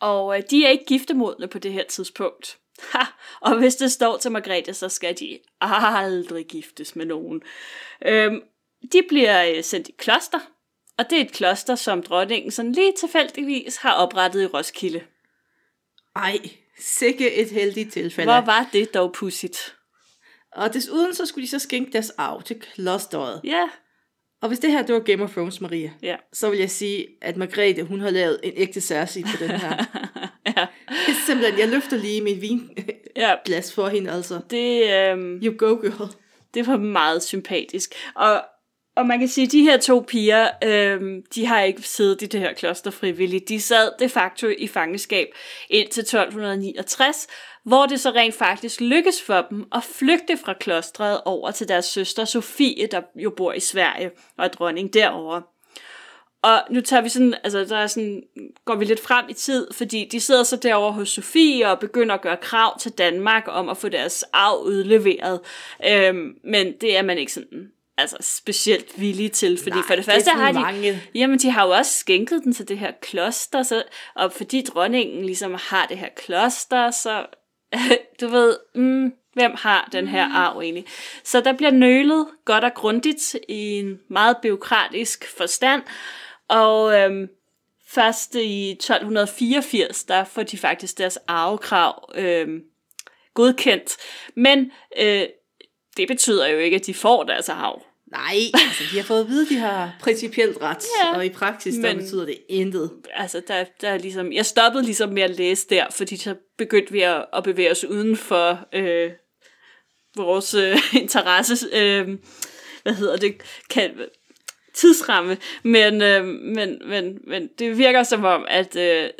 Og øh, de er ikke giftemodne på det her tidspunkt. Ha! Og hvis det står til Margrethe, så skal de aldrig giftes med nogen. Øhm, de bliver øh, sendt i kloster, og det er et kloster, som dronningen sådan lige tilfældigvis har oprettet i Roskilde. Ej, sikke et heldigt tilfælde. Hvor var det dog pudsigt. Og desuden så skulle de så skænke deres arv til klosteret. Ja, Og hvis det her, det var Game of Thrones, Maria, ja. så vil jeg sige, at Margrethe, hun har lavet en ægte Cersei på den her. ja. Simpelthen, jeg løfter lige min vinglas ja. for hende, altså. Det, øhm, You go, girl. det var meget sympatisk. Og, og man kan sige, at de her to piger, øhm, de har ikke siddet i det her kloster frivilligt. De sad de facto i fangeskab indtil 1269, hvor det så rent faktisk lykkes for dem at flygte fra klostret over til deres søster Sofie, der jo bor i Sverige og er dronning derovre. Og nu tager vi sådan, altså der er sådan, går vi lidt frem i tid, fordi de sidder så derovre hos Sofie og begynder at gøre krav til Danmark om at få deres arv udleveret. Øhm, men det er man ikke sådan, altså specielt villige til, fordi Nej, for det det første sådan har de, mange. jamen de har jo også skænket den til det her kloster, så, og fordi dronningen ligesom har det her kloster, så du ved, mm, hvem har den her arv egentlig? Så der bliver nølet godt og grundigt i en meget byråkratisk forstand, og øhm, først i 1284, der får de faktisk deres arvekrav øhm, godkendt. Men øh, det betyder jo ikke, at de får deres arv. Nej, altså de har fået at vide, at de har principielt ret, Ja, og i praksis, der men- betyder det intet. Altså, der, der er ligesom, jeg stoppede ligesom med at læse der, fordi så begyndte vi at, at bevæge os uden for øh, vores øh, interesse, øh, hvad hedder det, kan, tidsramme, men, øh, men, men, men det virker som om, at øh,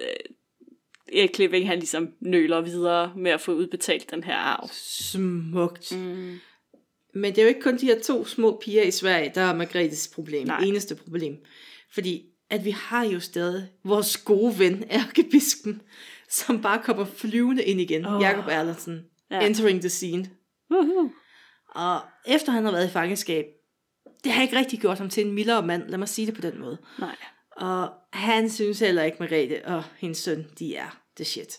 Erik Klipping, han ligesom nøler videre med at få udbetalt den her arv. Smukt. Mm. Men det er jo ikke kun de her to små piger i Sverige, der er Margrethes problem. Nej. Eneste problem. Fordi at vi har jo stadig vores gode ven, ærkebisken, som bare kommer flyvende ind igen. Oh. Jakob Erlandsen. Ja. Entering the scene. Woohoo. Og efter han har været i fangenskab, det har ikke rigtig gjort ham til en mildere mand, lad mig sige det på den måde. Nej. Og han synes heller ikke, Margrethe og hendes søn, de er det shit.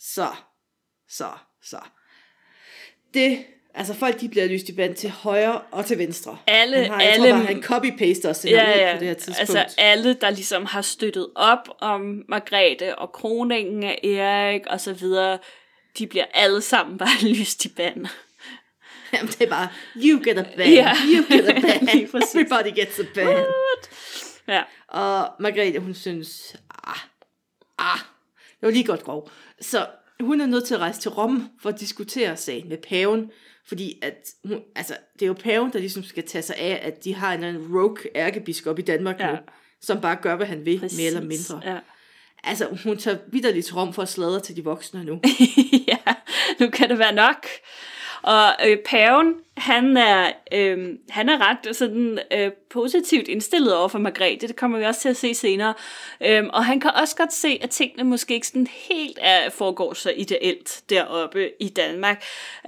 Så, så, så. Det, altså folk, de bliver lyst i band til højre og til venstre. Alle- han har, jeg alle- tror bare, han copy-paster sender Ja, ja. på det her tidspunkt. Altså alle, der ligesom har støttet op om Margrethe og kroningen af Erik og så videre, de bliver alle sammen bare lyst i band. Jamen, det er bare, you get a band, Ja. you get a præcis. everybody gets a band. Ja. Og Margrethe, hun synes, ah, ah, det var lige godt grov. Så hun er nødt til at rejse til Rom for at diskutere sagen med paven, fordi at hun, altså, det er jo paven, der ligesom skal tage sig af, at de har en anden rogue ærkebiskop i Danmark Ja. nu, som bare gør, hvad han vil, Præcis. mere eller mindre. Ja. Altså, hun tager vidderligt til Rom for at sladre til de voksne nu. ja, nu kan det være nok. Og øh, paven, han er, øh, han er ret sådan, øh, positivt indstillet over for Margrethe. Det kommer vi også til at se senere. Øh, og han kan også godt se, at tingene måske ikke sådan helt er, foregår så ideelt deroppe i Danmark.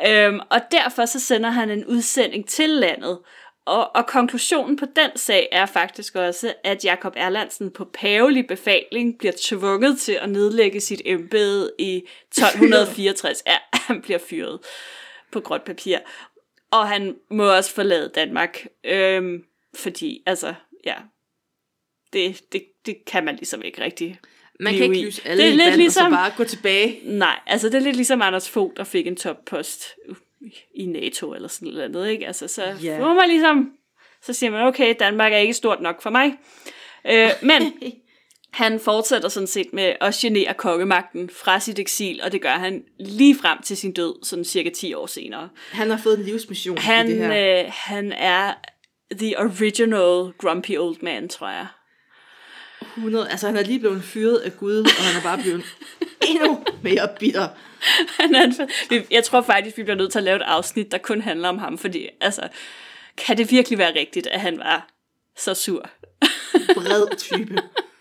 Øh, og derfor så sender han en udsending til landet. Og, og konklusionen på den sag er faktisk også, at Jakob Erlandsen på pavelig befaling bliver tvunget til at nedlægge sit embede i 1264. Ja, han bliver fyret på gråt papir. Og han må også forlade Danmark, øhm, fordi altså ja, det, det, det kan man ligesom ikke rigtig Man kan ikke i. lyse alle Det er lidt ligesom- og så bare gå tilbage. Nej, altså det er lidt ligesom Anders Fogh, der fik en toppost i NATO eller sådan noget andet, ikke? Altså så yeah. må man ligesom, så siger man, okay, Danmark er ikke stort nok for mig. Øh, men han fortsætter sådan set med at genere kongemagten fra sit eksil, og det gør han lige frem til sin død, sådan cirka 10 år senere. Han har fået en livsmission i det Han, her. øh, han er the original grumpy old man, tror jeg. 100, altså han er lige blevet fyret af Gud, og han er bare blevet endnu mere bitter. Han er jeg tror faktisk, vi bliver nødt til at lave et afsnit, der kun handler om ham, fordi altså, kan det virkelig være rigtigt, at han var så sur? Bred type.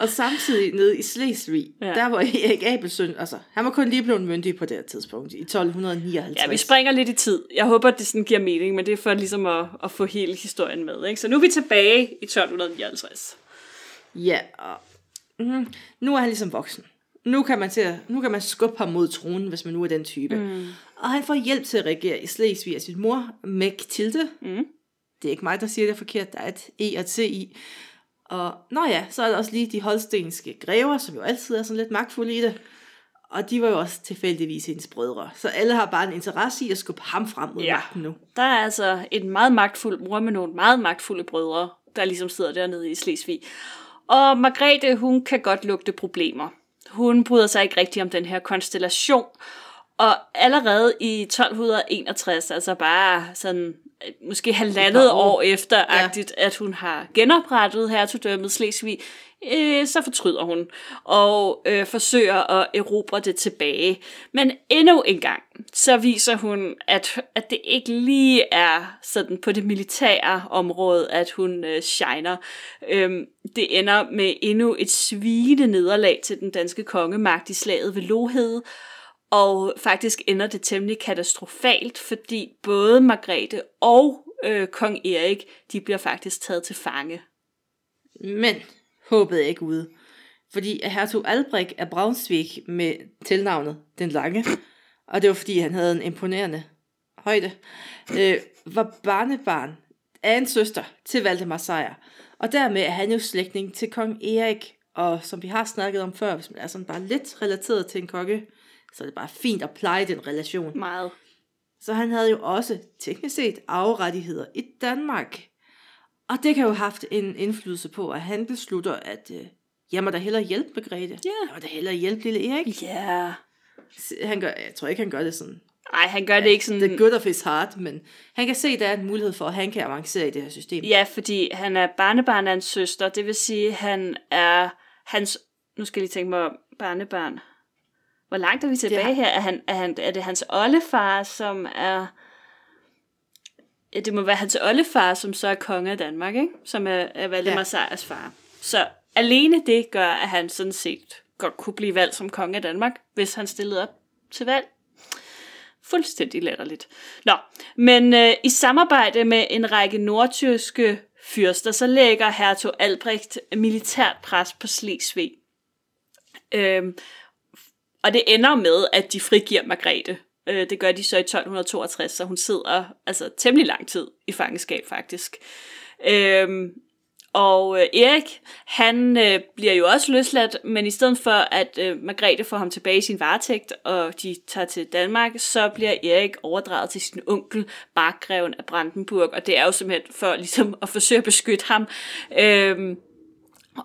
Og samtidig nede i Slesvig, Ja. der var Erik Abelsøn, altså han var kun lige blevet myndig på det her tidspunkt, i 1259. Ja, vi springer lidt i tid. Jeg håber, det sådan giver mening, men det er for ligesom at, at få hele historien med. Ikke? Så nu er vi tilbage i 1259. Ja, og mm, nu er han ligesom voksen. Nu kan man, til at, nu kan man skubbe ham mod tronen, hvis man nu er den type. Mm. Og han får hjælp til at regere i Slesvig af sin mor, Mechtilde. Mm. Det er ikke mig, der siger det er forkert. Der er et E og et C i. Og nå ja, så er der også lige de holstenske grever, som jo altid er sådan lidt magtfulde i det. Og de var jo også tilfældigvis hendes brødre. Så alle har bare en interesse i at skubbe ham frem mod Ja. magten nu. Der er altså en meget magtfuld mor med nogle meget magtfulde brødre, der ligesom sidder dernede i Slesvig. Og Margrethe, hun kan godt lugte problemer. Hun bryder sig ikke rigtig om den her konstellation. Og allerede i 1261, altså bare sådan måske halvandet år. efter, ja. at hun har genoprettet hertugdømmet Slesvig, øh, så fortryder hun og øh, forsøger at erobre det tilbage. Men endnu en gang, så viser hun, at, at det ikke lige er sådan på det militære område, at hun øh, shiner. Øhm, det ender med endnu et svigende nederlag til den danske kongemagt i slaget ved Lohede, og faktisk ender det temmelig katastrofalt, fordi både Margrethe og øh, kong Erik, de bliver faktisk taget til fange. Men håbet er ikke ude. Fordi hertug Albrecht af Braunschweig med tilnavnet Den Lange, og det var fordi han havde en imponerende højde, øh, var barnebarn af en søster til Valdemar Sejr. Og dermed er han jo slægtning til kong Erik, og som vi har snakket om før, hvis man er sådan bare lidt relateret til en konge, så er det bare fint at pleje den relation. Meget. Så han havde jo også teknisk set arverettigheder i Danmark. Og det kan jo have haft en indflydelse på, at han beslutter, at øh, jeg må da hellere hjælpe Margrethe. Ja. Jeg må da hellere hjælpe lille Erik. Ja. Han gør, jeg tror ikke, han gør det sådan. Nej, han gør det ikke sådan... The good of his heart, men han kan se, at der er en mulighed for, at han kan avancere i det her system. Ja, fordi han er barnebarn af en søster. Det vil sige, han er hans... Nu skal jeg lige tænke mig om barnebarn. Hvor langt er vi tilbage har- her? Er, han, er, han, er det hans oldefar, som er... Ja, det må være hans oldefar, som så er konge af Danmark, ikke? Som er, er Valdemar ja. Ja. Sejrs far. Så alene det gør, at han sådan set godt kunne blive valgt som konge af Danmark, hvis han stillede op til valg. Fuldstændig latterligt. Nå, men øh, i samarbejde med en række nordtyske fyrster, så lægger hertug Albrecht militært pres på Slesvig. Øhm, og det ender med, at de frigiver Margrethe. Øh, det gør de så i 1262, så hun sidder altså temmelig lang tid i fangenskab faktisk. Øhm, og øh, Erik, han øh, bliver jo også løsladt, men i stedet for at øh, Margrethe får ham tilbage i sin varetægt, og de tager til Danmark, så bliver Erik overdraget til sin onkel, Markgreven af Brandenburg, og det er jo simpelthen for ligesom at forsøge at beskytte ham. Øhm,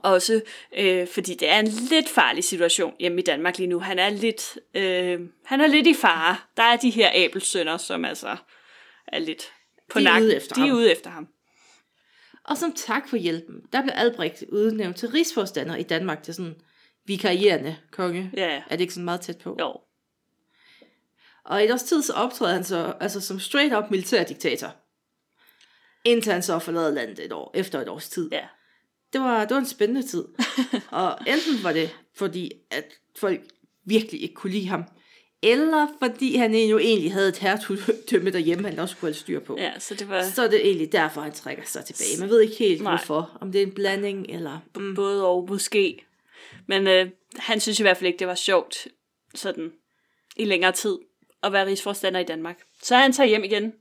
også øh, fordi det er en lidt farlig situation hjemme i Danmark lige nu. Han er lidt, øh, han er lidt i fare. Der er de her abelsønner, som altså er lidt på De nakken. ude efter de er ham. ude efter ham. Og som tak for hjælpen, der blev Albrecht udnævnt til rigsforstander i Danmark til sådan vikarierende konge. Ja, Er det ikke sådan meget tæt på? jo. Og i et års tid så optræder han så altså som straight up militærdiktator. Indtil han så forlader landet et år, efter et års tid. Ja. Det var, det var en spændende tid. og enten var det fordi, at folk virkelig ikke kunne lide ham, eller fordi han jo egentlig havde et hertugdømme derhjemme, han også kunne holde styr på. ja, så det var Så er det egentlig derfor, han trækker sig tilbage. Man ved ikke helt Nej. hvorfor. Om det er en blanding, eller... Mm. både og måske. Men øh, han synes i hvert fald ikke, det var sjovt sådan i længere tid at være rigsforstander i Danmark. Så han tager hjem igen.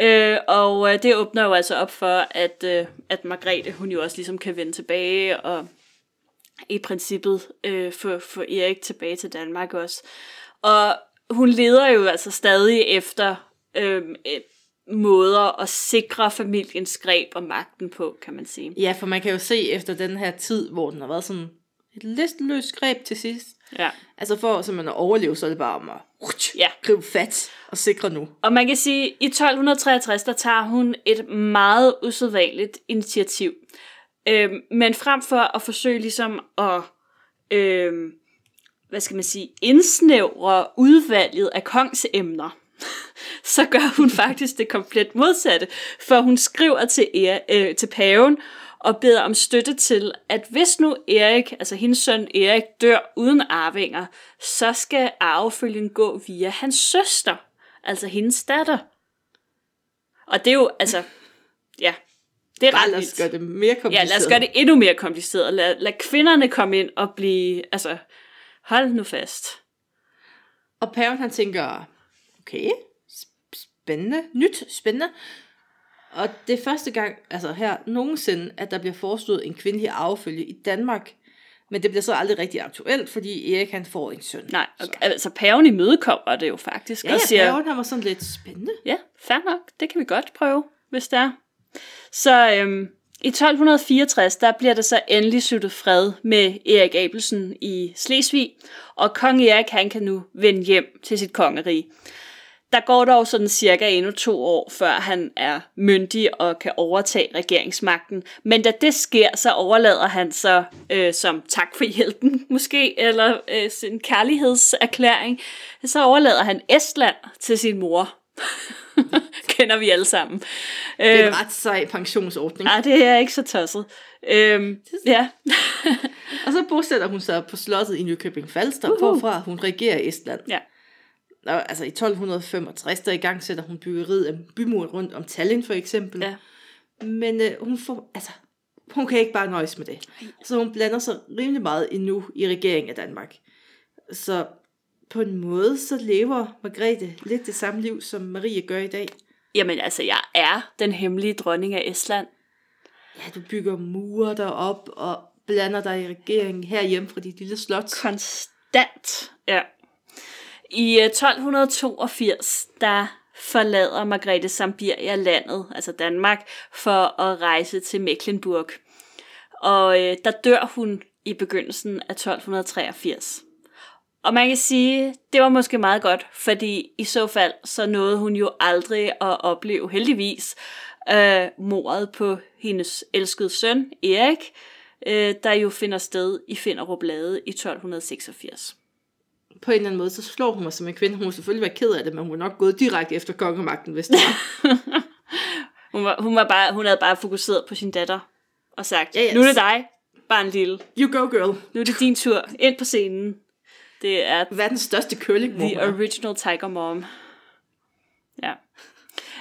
Øh, og øh, det åbner jo altså op for, at, øh, at Margrethe, hun jo også ligesom kan vende tilbage, og i princippet øh, få, få Erik tilbage til Danmark også. Og hun leder jo altså stadig efter øh, e, måder at sikre familiens greb og magten på, kan man sige. Ja, for man kan jo se efter den her tid, hvor den har været sådan et listløst greb til sidst. Ja. Altså for simpelthen at overleve, så er det bare om at Ja. gribe fat og sikre nu. Og man kan sige, at i 1263, der tager hun et meget usædvanligt initiativ. Øhm, men frem for at forsøge ligesom at, øhm, hvad skal man sige, indsnævre udvalget af kongsemner, så gør hun faktisk det komplet modsatte. For hun skriver til, er, øh, til paven og beder om støtte til, at hvis nu Erik, altså hendes søn Erik, dør uden arvinger, så skal arvefølgen gå via hans søster, altså hendes datter. Og det er jo, altså, ja, det er Bare ret lad os vildt. gøre det mere Ja, kompliceret. lad os gøre det endnu mere kompliceret. Lad, lad kvinderne komme ind og blive, altså, hold nu fast. Og paven han tænker, okay, sp- spændende, nyt, spændende. Og det er første gang, altså her nogensinde, at der bliver foreslået en kvindelig arvefølge i Danmark. Men det bliver så aldrig rigtig aktuelt, fordi Erik han får en søn. Nej, Så. okay, altså paven imødekommer det jo faktisk. Ja, og siger, paven han var sådan lidt spændende. Ja, fair nok. Det kan vi godt prøve, hvis det er. Så øhm, i 1264, der bliver der så endelig sluttet fred med Erik Abelsen i Slesvig, og kong Erik, han kan nu vende hjem til sit kongerige. Der går dog sådan cirka endnu to år, før han er myndig og kan overtage regeringsmagten. Men da det sker, så overlader han så øh, som tak for hjælpen måske, eller øh, sin kærlighedserklæring, så overlader han Estland til sin mor. Kender vi alle sammen. Det er Øh, en ret sej pensionsordning. Nej, det er ikke så tosset. Øhm, ja. Og så bosætter hun sig på slottet i Nykøbing Falster, hvorfra hun regerer Estland. ja. Og, altså i 1265, der i gang sætter hun byggeriet af bymuren rundt om Tallinn for eksempel. Ja. Men øh, hun får, altså, hun kan ikke bare nøjes med det. Så hun blander sig rimelig meget endnu i regeringen af Danmark. Så på en måde, så lever Margrethe lidt det samme liv, som Marie gør i dag. Jamen altså, jeg er den hemmelige dronning af Estland. Ja, du bygger mure derop og blander dig i regeringen herhjemme fra dit lille slot. Konstant. Ja. I øh, 1282, der forlader Margrethe Sambiria landet, altså Danmark, for at rejse til Mecklenburg. Og øh, der dør hun i begyndelsen af 1283. Og man kan sige, det var måske meget godt, fordi i så fald, så nåede hun jo aldrig at opleve, heldigvis, øh, mordet på hendes elskede søn, Erik, øh, der jo finder sted i Finderup Lade i 1286. På en eller anden måde, så slår hun mig som en kvinde. Hun må selvfølgelig være ked af det, men hun er nok gået direkte efter kongemagten, hvis det var. Hun, var, hun, var bare, hun havde bare fokuseret på sin datter og sagt, Ja, ja. nu er det dig, bare en lille. You go, girl. Nu er det din tur ind på scenen. Det er Verdens største curlingmor. The original Tiger Mom. Ja.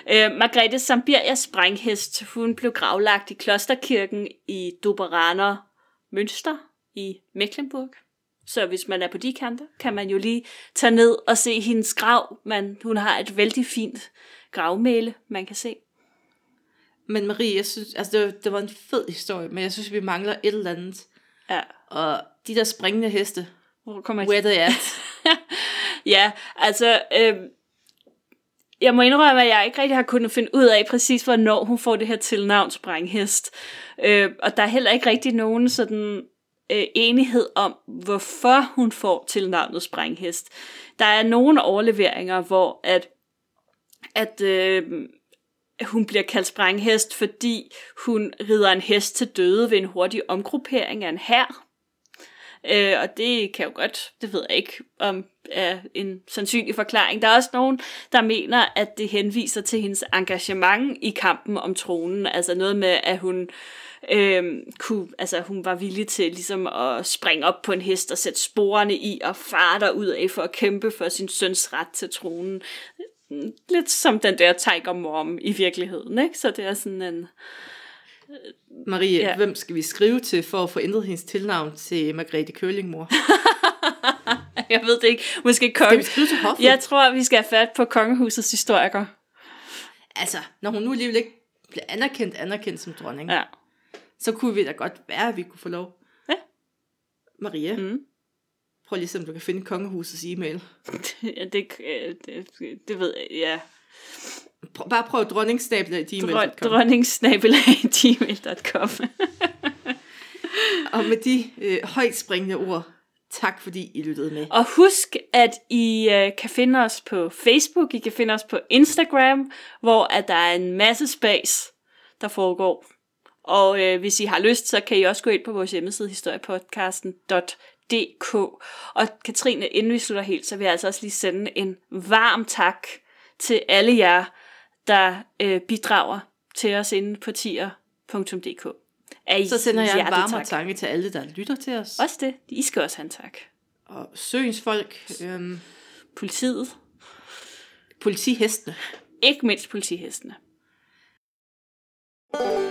Øh, Margrethe Sambirias sprænghest, hun blev gravlagt i klosterkirken i Doberaner Münster i Mecklenburg. Så hvis man er på de kanter, kan man jo lige tage ned og se hendes grav. Man, hun har et vældig fint gravmæle, man kan se. Men Marie, jeg synes, altså det var, det var en fed historie, men jeg synes, vi mangler et eller andet. Ja. Og de der springende heste, Hvor kommer where they at? Ja, altså, øh, jeg må indrømme, at jeg ikke rigtig har kunnet finde ud af præcis, hvornår hun får det her tilnavn sprænghest. Øh, og der er heller ikke rigtig nogen sådan øh, enighed om, hvorfor hun får tilnavnet sprænghest. Der er nogle overleveringer, hvor at, at øh, hun bliver kaldt sprænghest, fordi hun rider en hest til døde ved en hurtig omgruppering af en hær. Øh, og det kan jo godt, det ved jeg ikke, om er en sandsynlig forklaring. Der er også nogen, der mener, at det henviser til hendes engagement i kampen om tronen. Altså noget med, at hun øh, kunne, altså hun var villig til ligesom at springe op på en hest og sætte sporene i og fare ud af for at kæmpe for sin søns ret til tronen. Lidt som den der Tiger Mom i virkeligheden, ikke? Så det er sådan en... Marie, Ja. hvem skal vi skrive til for at få ændret hendes tilnavn til Margrethe Curlingmor? Jeg ved det ikke. Måske Skal konge. vi skrive til hoffet? Jeg tror, vi skal have fat på kongehusets historiker. altså, når hun nu alligevel ikke bliver anerkendt, anerkendt som dronning, ja. Så kunne vi da godt være, at vi kunne få lov. Ja. Maria, mm. Mm. prøv lige at se, om du kan finde kongehusets e-mail. ja det, øh, det, det ved jeg, ja. Prøv, bare prøv dronningsnabelag.gmail.com Og med de øh, højt springende ord, tak fordi I lyttede med. Og husk, at I øh, kan finde os på Facebook, I kan finde os på Instagram, hvor at der er en masse space, der foregår. Og øh, hvis I har lyst, så kan I også gå ind på vores hjemmeside, historiepodcasten.dk. Og Katrine, inden vi slutter helt, så vil jeg altså også lige sende en varm tak til alle jer, der øh, bidrager til os inde på tier.dk. Så sender jeg en varm tak. tanke til alle, der lytter til os. Også det. I skal også have en tak. Og søgensfolk. Øhm, Politiet. Politihestene. Ikke mindst politihestene. thank you